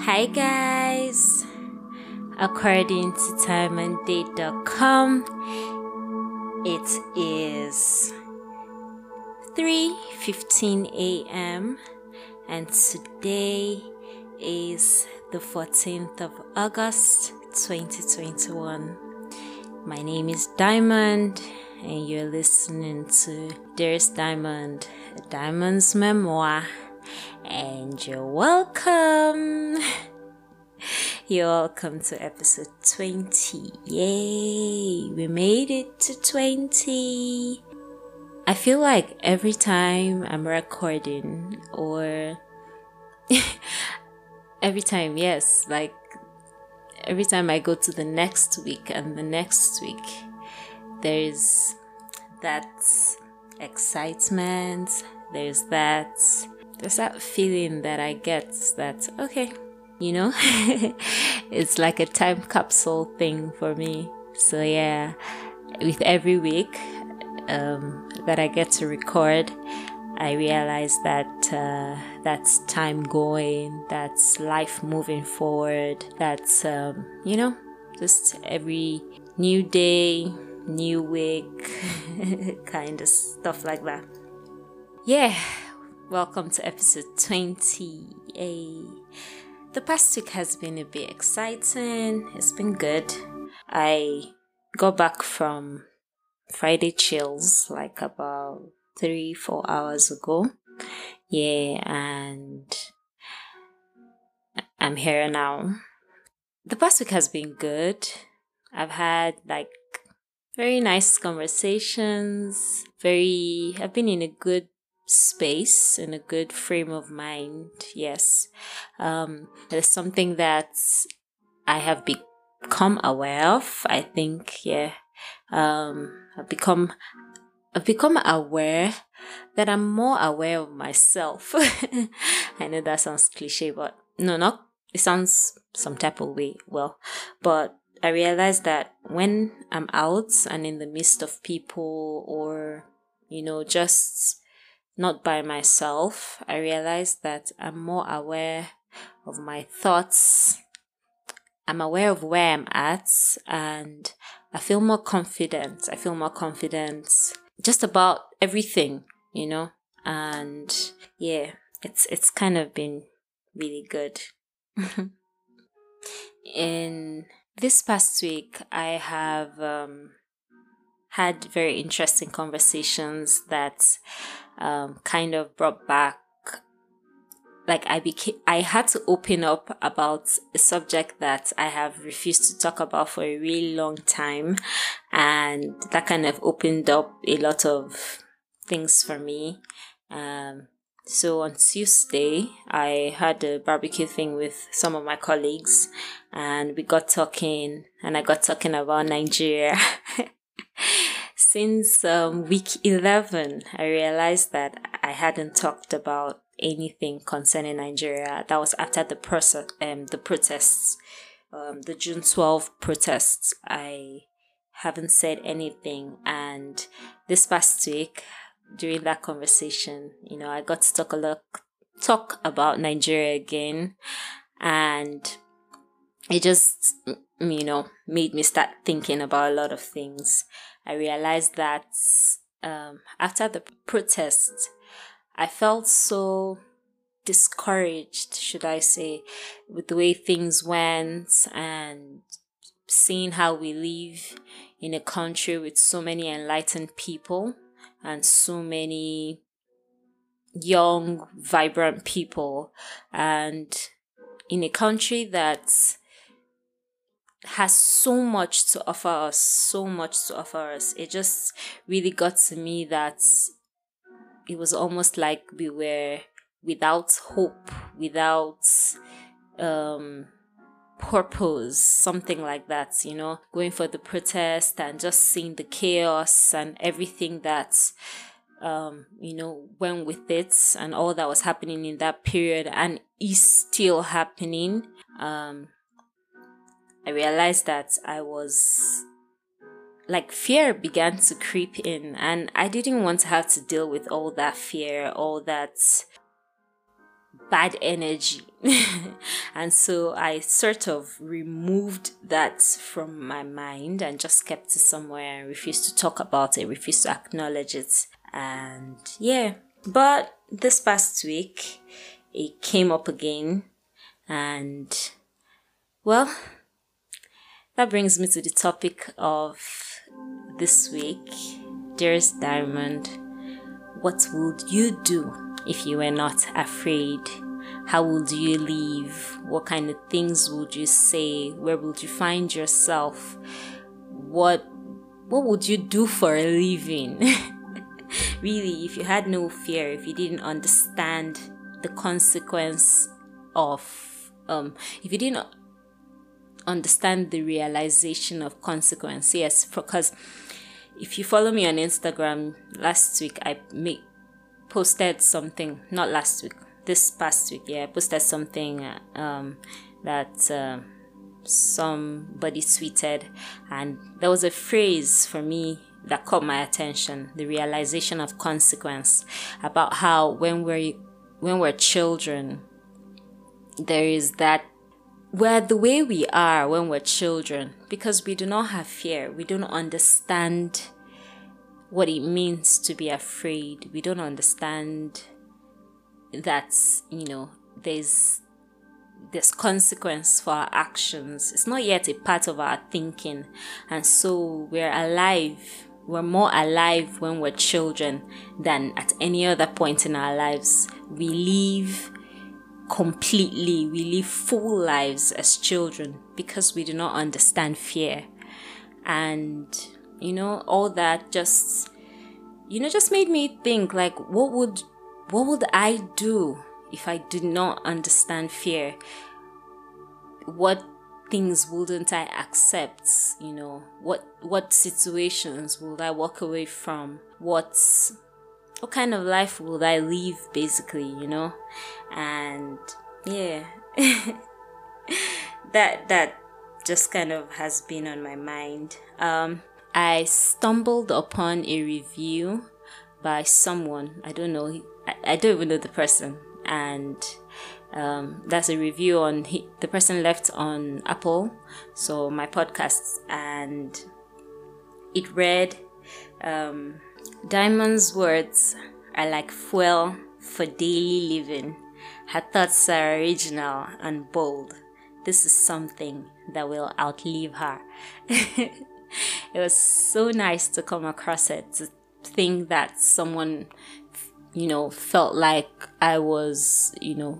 Hi guys! According to timeanddate.com, it is 3:15 a.m. and today is the 14th of August 2021. My name is Diamond and you're listening to Dearest Diamond, Diamond's memoir and you're welcome. You're welcome to episode 20. Yay! We made it to 20. I feel like every time I'm recording, or every time, yes, like every time I go to the next week and the next week, there's that excitement, there's that there's that feeling that I get that, okay, you know, it's like a time capsule thing for me. So, yeah, with every week um, that I get to record, I realize that uh, that's time going, that's life moving forward, that's, um, you know, just every new day, new week, kind of stuff like that. Yeah, Welcome to episode 20. Yay. The past week has been a bit exciting. It's been good. I got back from Friday chills like about three, four hours ago. Yeah, and I'm here now. The past week has been good. I've had like very nice conversations. Very, I've been in a good space and a good frame of mind yes. Um there's something that i have become aware of i think yeah. Um i've become i've become aware that i'm more aware of myself. I know that sounds cliche but no not it sounds some type of way well but i realize that when i'm out and in the midst of people or you know just not by myself, I realized that I'm more aware of my thoughts. I'm aware of where I'm at and I feel more confident. I feel more confident just about everything, you know? And yeah, it's it's kind of been really good. In this past week, I have um, had very interesting conversations that um, kind of brought back like I became I had to open up about a subject that I have refused to talk about for a really long time and that kind of opened up a lot of things for me. Um, so on Tuesday, I had a barbecue thing with some of my colleagues, and we got talking, and I got talking about Nigeria. since um, week 11, I realized that I hadn't talked about anything concerning Nigeria. That was after the process, um, the protests, um, the June 12 protests. I haven't said anything, and this past week, during that conversation, you know, I got to talk a lot, talk about Nigeria again, and it just, you know, made me start thinking about a lot of things. I realized that um, after the protest, I felt so discouraged, should I say, with the way things went and seeing how we live in a country with so many enlightened people and so many young, vibrant people, and in a country that's has so much to offer us, so much to offer us. It just really got to me that it was almost like we were without hope, without um purpose, something like that, you know, going for the protest and just seeing the chaos and everything that um, you know, went with it and all that was happening in that period and is still happening. Um, I realized that I was like fear began to creep in and I didn't want to have to deal with all that fear, all that bad energy. and so I sort of removed that from my mind and just kept it somewhere and refused to talk about it, refused to acknowledge it. And yeah, but this past week it came up again and well, that brings me to the topic of this week. Dearest Diamond, what would you do if you were not afraid? How would you live? What kind of things would you say? Where would you find yourself? What what would you do for a living? really, if you had no fear, if you didn't understand the consequence of um if you didn't understand the realization of consequence yes because if you follow me on instagram last week i make posted something not last week this past week yeah i posted something uh, um that uh, somebody tweeted and there was a phrase for me that caught my attention the realization of consequence about how when we're when we're children there is that we're the way we are when we're children because we do not have fear. We don't understand what it means to be afraid. We don't understand that, you know, there's there's consequence for our actions. It's not yet a part of our thinking. And so we're alive. We're more alive when we're children than at any other point in our lives. We live completely, we live full lives as children because we do not understand fear. And, you know, all that just, you know, just made me think like, what would, what would I do if I did not understand fear? What things wouldn't I accept? You know, what, what situations would I walk away from? What's, what kind of life would I live basically, you know? And yeah. that that just kind of has been on my mind. Um I stumbled upon a review by someone, I don't know, I, I don't even know the person and um, that's a review on he, the person left on Apple, so my podcast, and it read, um, Diamond's words are like fuel for daily living. Her thoughts are original and bold. This is something that will outlive her. it was so nice to come across it, to think that someone, you know, felt like I was, you know,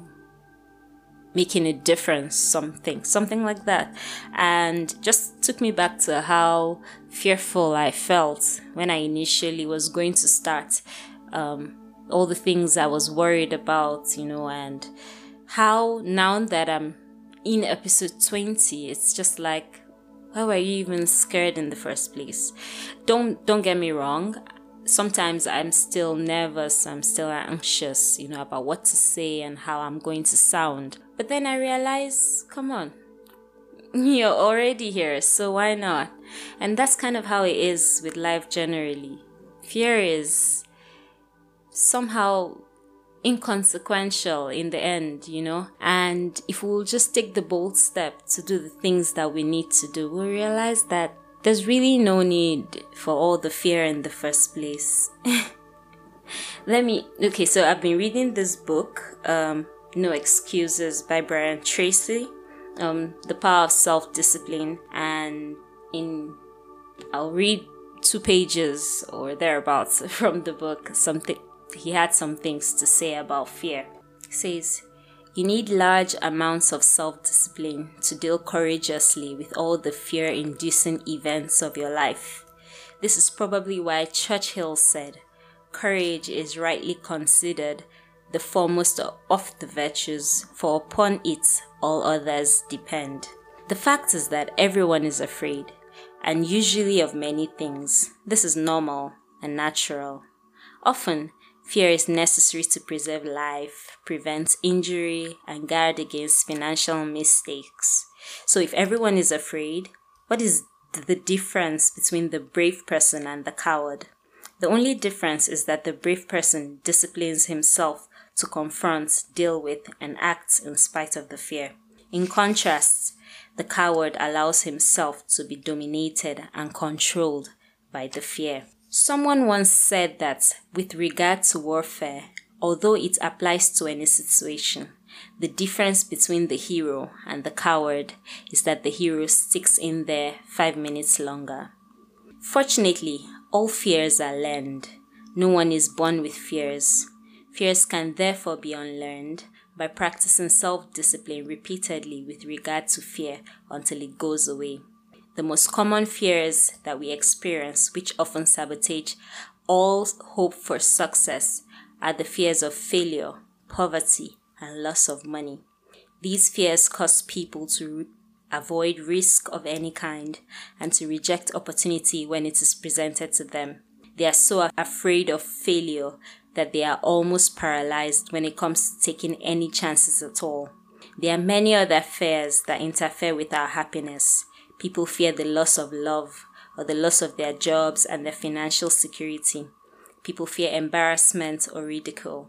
making a difference, something, something like that. And just took me back to how fearful I felt when I initially was going to start. Um, all the things I was worried about, you know, and how now that I'm in episode 20, it's just like, why were you even scared in the first place? Don't don't get me wrong sometimes I'm still nervous, I'm still anxious, you know, about what to say and how I'm going to sound. But then I realize, come on, you're already here, so why not? And that's kind of how it is with life generally. Fear is somehow inconsequential in the end, you know? And if we'll just take the bold step to do the things that we need to do, we'll realize that there's really no need for all the fear in the first place. Let me, okay, so I've been reading this book, um, No Excuses by Brian Tracy, um, The Power of Self Discipline, and in, I'll read two pages or thereabouts from the book. Something, he had some things to say about fear. He says, you need large amounts of self discipline to deal courageously with all the fear inducing events of your life. This is probably why Churchill said, Courage is rightly considered the foremost of the virtues, for upon it all others depend. The fact is that everyone is afraid, and usually of many things. This is normal and natural. Often, Fear is necessary to preserve life, prevent injury, and guard against financial mistakes. So, if everyone is afraid, what is the difference between the brave person and the coward? The only difference is that the brave person disciplines himself to confront, deal with, and act in spite of the fear. In contrast, the coward allows himself to be dominated and controlled by the fear. Someone once said that with regard to warfare, although it applies to any situation, the difference between the hero and the coward is that the hero sticks in there five minutes longer. Fortunately, all fears are learned. No one is born with fears. Fears can therefore be unlearned by practicing self discipline repeatedly with regard to fear until it goes away. The most common fears that we experience, which often sabotage all hope for success, are the fears of failure, poverty, and loss of money. These fears cause people to avoid risk of any kind and to reject opportunity when it is presented to them. They are so afraid of failure that they are almost paralyzed when it comes to taking any chances at all. There are many other fears that interfere with our happiness. People fear the loss of love or the loss of their jobs and their financial security. People fear embarrassment or ridicule.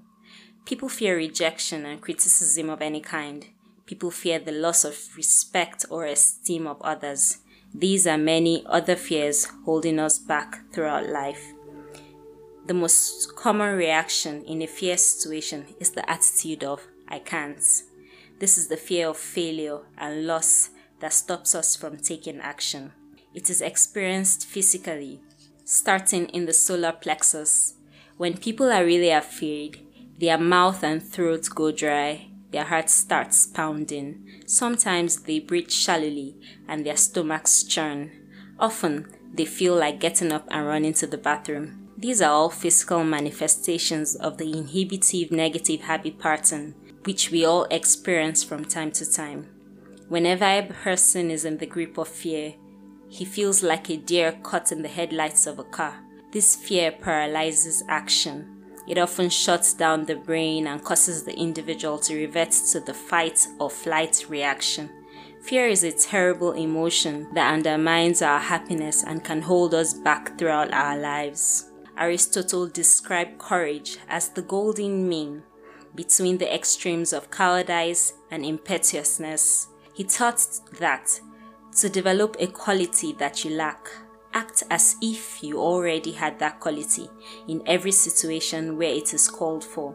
People fear rejection and criticism of any kind. People fear the loss of respect or esteem of others. These are many other fears holding us back throughout life. The most common reaction in a fear situation is the attitude of, I can't. This is the fear of failure and loss that stops us from taking action. It is experienced physically, starting in the solar plexus. When people are really afraid, their mouth and throat go dry, their heart starts pounding. Sometimes they breathe shallowly and their stomachs churn. Often, they feel like getting up and running to the bathroom. These are all physical manifestations of the inhibitive negative habit pattern, which we all experience from time to time. Whenever a person is in the grip of fear, he feels like a deer caught in the headlights of a car. This fear paralyzes action. It often shuts down the brain and causes the individual to revert to the fight or flight reaction. Fear is a terrible emotion that undermines our happiness and can hold us back throughout our lives. Aristotle described courage as the golden mean between the extremes of cowardice and impetuousness. He taught that to develop a quality that you lack, act as if you already had that quality in every situation where it is called for.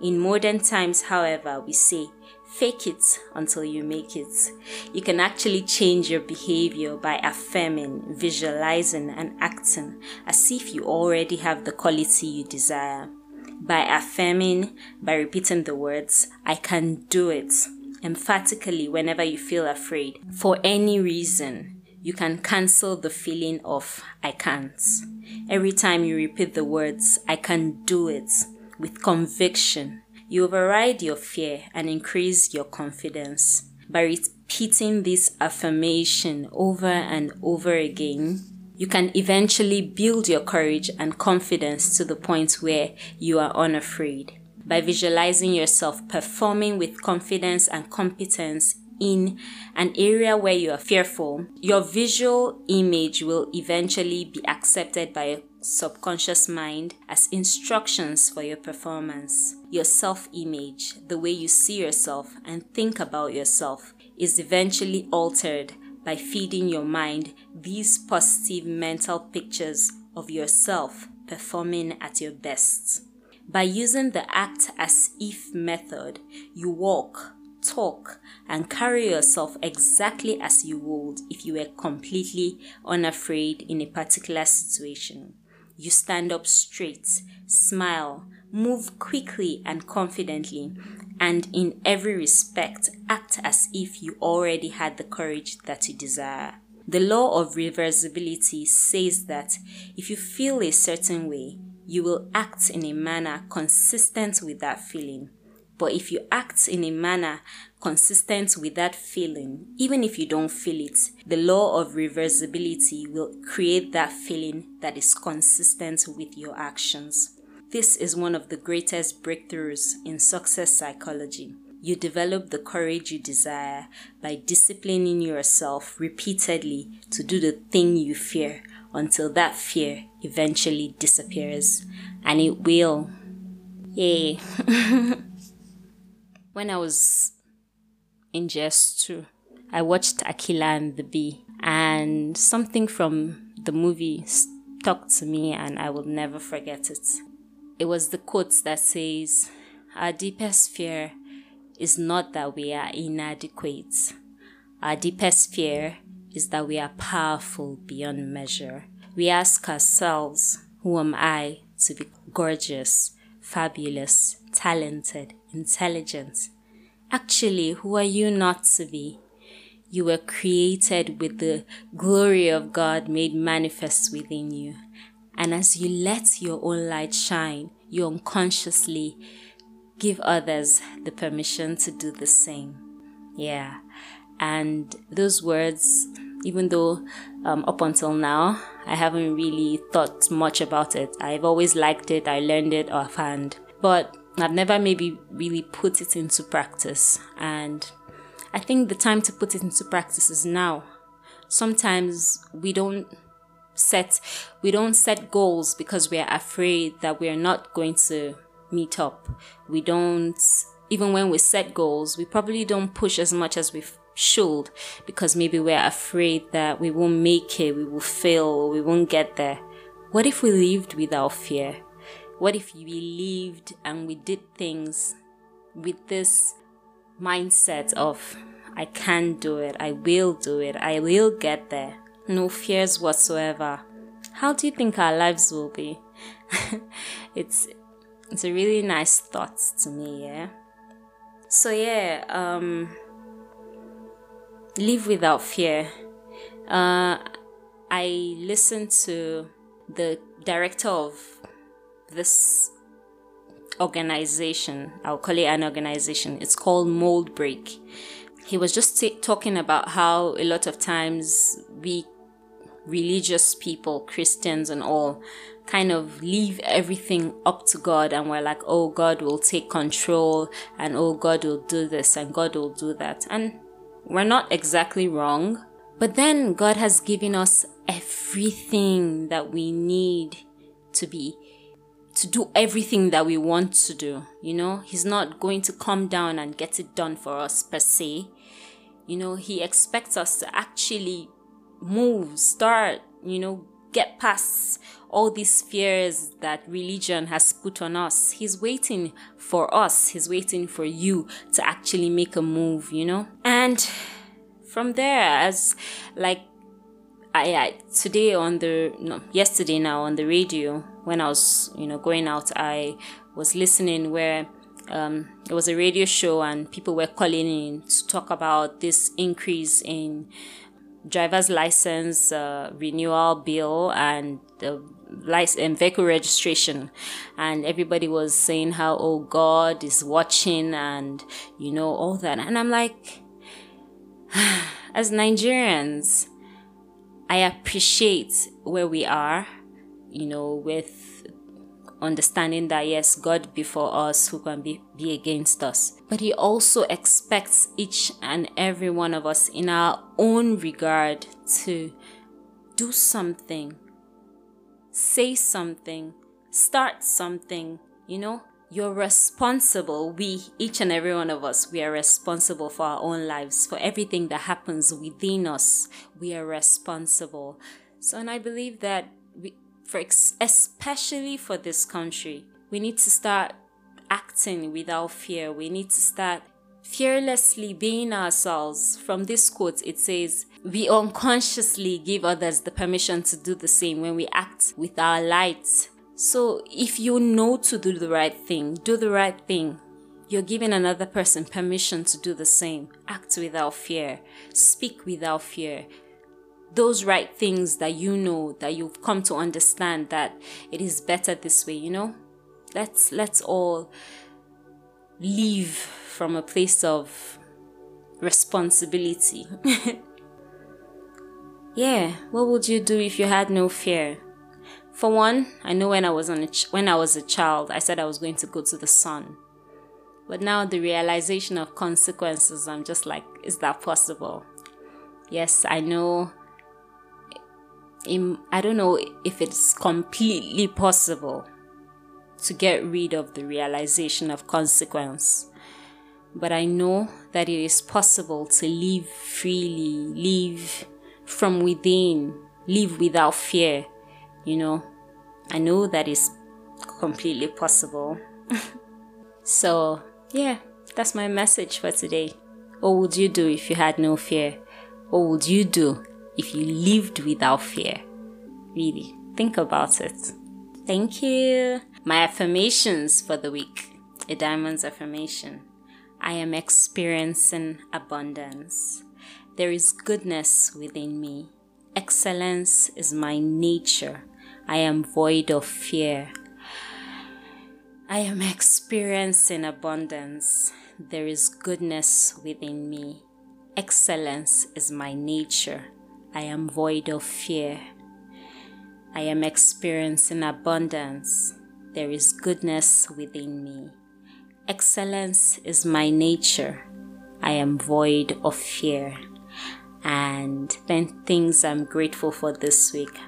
In modern times, however, we say Fake it until you make it. You can actually change your behavior by affirming, visualizing, and acting as if you already have the quality you desire. By affirming, by repeating the words, I can do it, emphatically whenever you feel afraid, for any reason, you can cancel the feeling of I can't. Every time you repeat the words, I can do it, with conviction, you override your fear and increase your confidence. By repeating this affirmation over and over again, you can eventually build your courage and confidence to the point where you are unafraid. By visualizing yourself performing with confidence and competence in an area where you are fearful, your visual image will eventually be accepted by your subconscious mind as instructions for your performance. Your self image, the way you see yourself and think about yourself, is eventually altered by feeding your mind these positive mental pictures of yourself performing at your best. By using the act as if method, you walk, talk, and carry yourself exactly as you would if you were completely unafraid in a particular situation. You stand up straight, smile, move quickly and confidently, and in every respect act as if you already had the courage that you desire. The law of reversibility says that if you feel a certain way, you will act in a manner consistent with that feeling. But if you act in a manner consistent with that feeling, even if you don't feel it, the law of reversibility will create that feeling that is consistent with your actions. This is one of the greatest breakthroughs in success psychology. You develop the courage you desire by disciplining yourself repeatedly to do the thing you fear until that fear eventually disappears. And it will. Yay. when I was in JS2, I watched Akeelah and the Bee, and something from the movie stuck to me, and I will never forget it. It was the quote that says, Our deepest fear is not that we are inadequate. Our deepest fear is that we are powerful beyond measure. We ask ourselves, Who am I to be gorgeous, fabulous, talented, intelligent? Actually, who are you not to be? You were created with the glory of God made manifest within you. And as you let your own light shine, you unconsciously give others the permission to do the same. Yeah. And those words, even though um, up until now I haven't really thought much about it, I've always liked it, I learned it offhand, but I've never maybe really put it into practice. And I think the time to put it into practice is now. Sometimes we don't set we don't set goals because we are afraid that we are not going to meet up. We don't, even when we set goals, we probably don't push as much as we should because maybe we're afraid that we won't make it, we will fail, we won't get there. What if we lived without fear? What if we lived and we did things with this mindset of, I can do it, I will do it, I will get there? No fears whatsoever. How do you think our lives will be? it's it's a really nice thought to me, yeah. So yeah, um live without fear. Uh I listened to the director of this organization. I'll call it an organization. It's called Mold Break. He was just t- talking about how a lot of times we religious people, Christians and all, kind of leave everything up to God and we're like, oh, God will take control and oh, God will do this and God will do that. And we're not exactly wrong. But then God has given us everything that we need to be to do everything that we want to do. You know, He's not going to come down and get it done for us per se. You know, He expects us to actually move, start, you know, get past all these fears that religion has put on us. He's waiting for us, he's waiting for you to actually make a move, you know? And from there, as like I, I today on the no yesterday now on the radio when I was you know going out I was listening where um, it was a radio show and people were calling in to talk about this increase in driver's license uh, renewal bill and the license and vehicle registration. And everybody was saying how oh god is watching and you know all that. And i'm like as nigerians i appreciate where we are you know with understanding that yes, God before us, who can be, be against us. But He also expects each and every one of us in our own regard to do something, say something, start something, you know. You're responsible. We, each and every one of us, we are responsible for our own lives, for everything that happens within us. We are responsible. So, and I believe that for ex- especially for this country. We need to start acting without fear. We need to start fearlessly being ourselves. From this quote, it says, We unconsciously give others the permission to do the same when we act with our light. So, if you know to do the right thing, do the right thing. You're giving another person permission to do the same. Act without fear. Speak without fear those right things that you know that you've come to understand that it is better this way you know? Let's let's all leave from a place of responsibility. Yeah what would you do if you had no fear? For one i know when i was on ch- when i was a child i said i was going to go to the sun. But now the realization of consequences i'm just like is that possible? Yes i know I don't know if it's completely possible to get rid of the realization of consequence. but I know that it is possible to live freely, live from within, live without fear. You know, I know that is completely possible. so, yeah, that's my message for today. What would you do if you had no fear? What would you do if you lived without fear? Really, think about it. Thank you. My affirmations for the week. A diamond's affirmation. I am experiencing abundance. There is goodness within me. Excellence is my nature. I am void of fear. I am experiencing abundance. There is goodness within me. Excellence is my nature. I am void of fear. I am experiencing abundance. There is goodness within me. Excellence is my nature. I am void of fear. And then things I'm grateful for this week.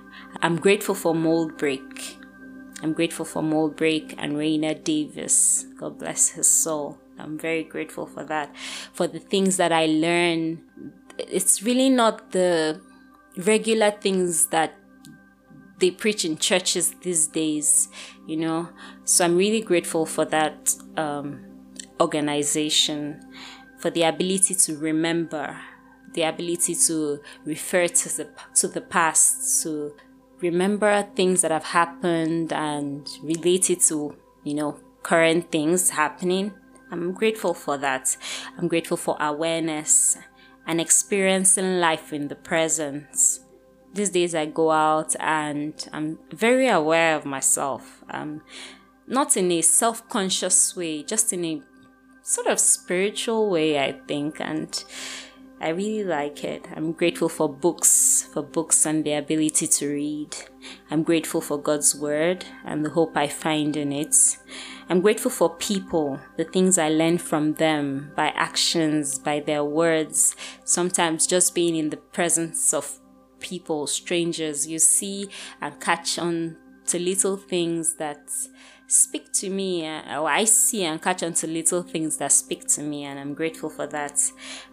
I'm grateful for Mold Break. I'm grateful for Mold Break and Rainer Davis. God bless his soul. I'm very grateful for that. For the things that I learn. It's really not the regular things that they preach in churches these days, you know. So I'm really grateful for that um, organization, for the ability to remember the ability to refer to the to the past, to remember things that have happened and relate it to you know current things happening. I'm grateful for that. I'm grateful for awareness and experiencing life in the present. These days I go out and I'm very aware of myself. Um, not in a self conscious way, just in a sort of spiritual way, I think. And I really like it. I'm grateful for books, for books and the ability to read. I'm grateful for God's word and the hope I find in it. I'm grateful for people, the things I learn from them by actions, by their words, sometimes just being in the presence of people, strangers. You see and catch on to little things that speak to me, uh, or I see and catch on to little things that speak to me, and I'm grateful for that.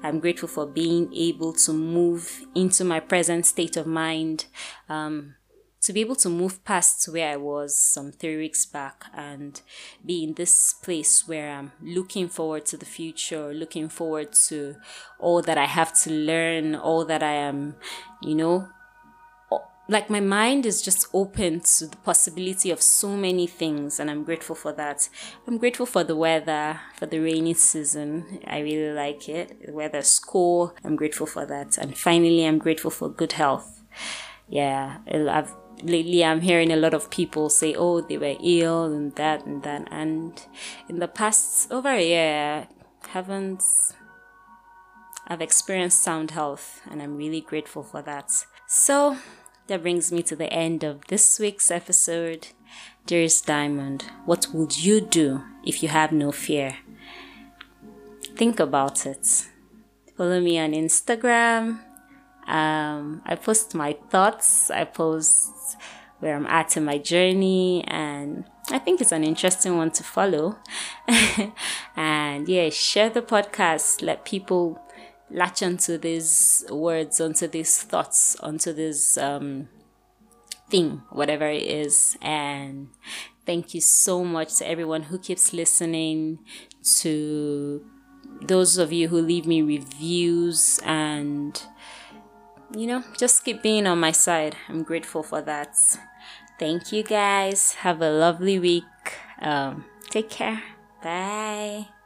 I'm grateful for being able to move into my present state of mind. Um, to be able to move past where I was some three weeks back and be in this place where I'm looking forward to the future, looking forward to all that I have to learn, all that I am, you know, like my mind is just open to the possibility of so many things and i'm grateful for that. I'm grateful for the weather for the rainy season. I really like it. The weather's cool. I'm grateful for that. And finally i'm grateful for good health. Yeah i've lately i'm hearing a lot of people say oh they were ill and that and that. And in the past over a year haven't i've experienced sound health and i'm really grateful for that. So that brings me to the end of this week's episode. Dearest Diamond, what would you do if you have no fear? Think about it. Follow me on Instagram. Um, I post my thoughts, I post where I'm at in my journey, and I think it's an interesting one to follow. and yeah, share the podcast, let people latch onto these words, onto these thoughts, onto this um, thing, whatever it is. And thank you so much to everyone who keeps listening, to those of you who leave me reviews and you know, just keep being on my side. I'm grateful for that. Thank you guys. Have a lovely week. Um, take care. Bye.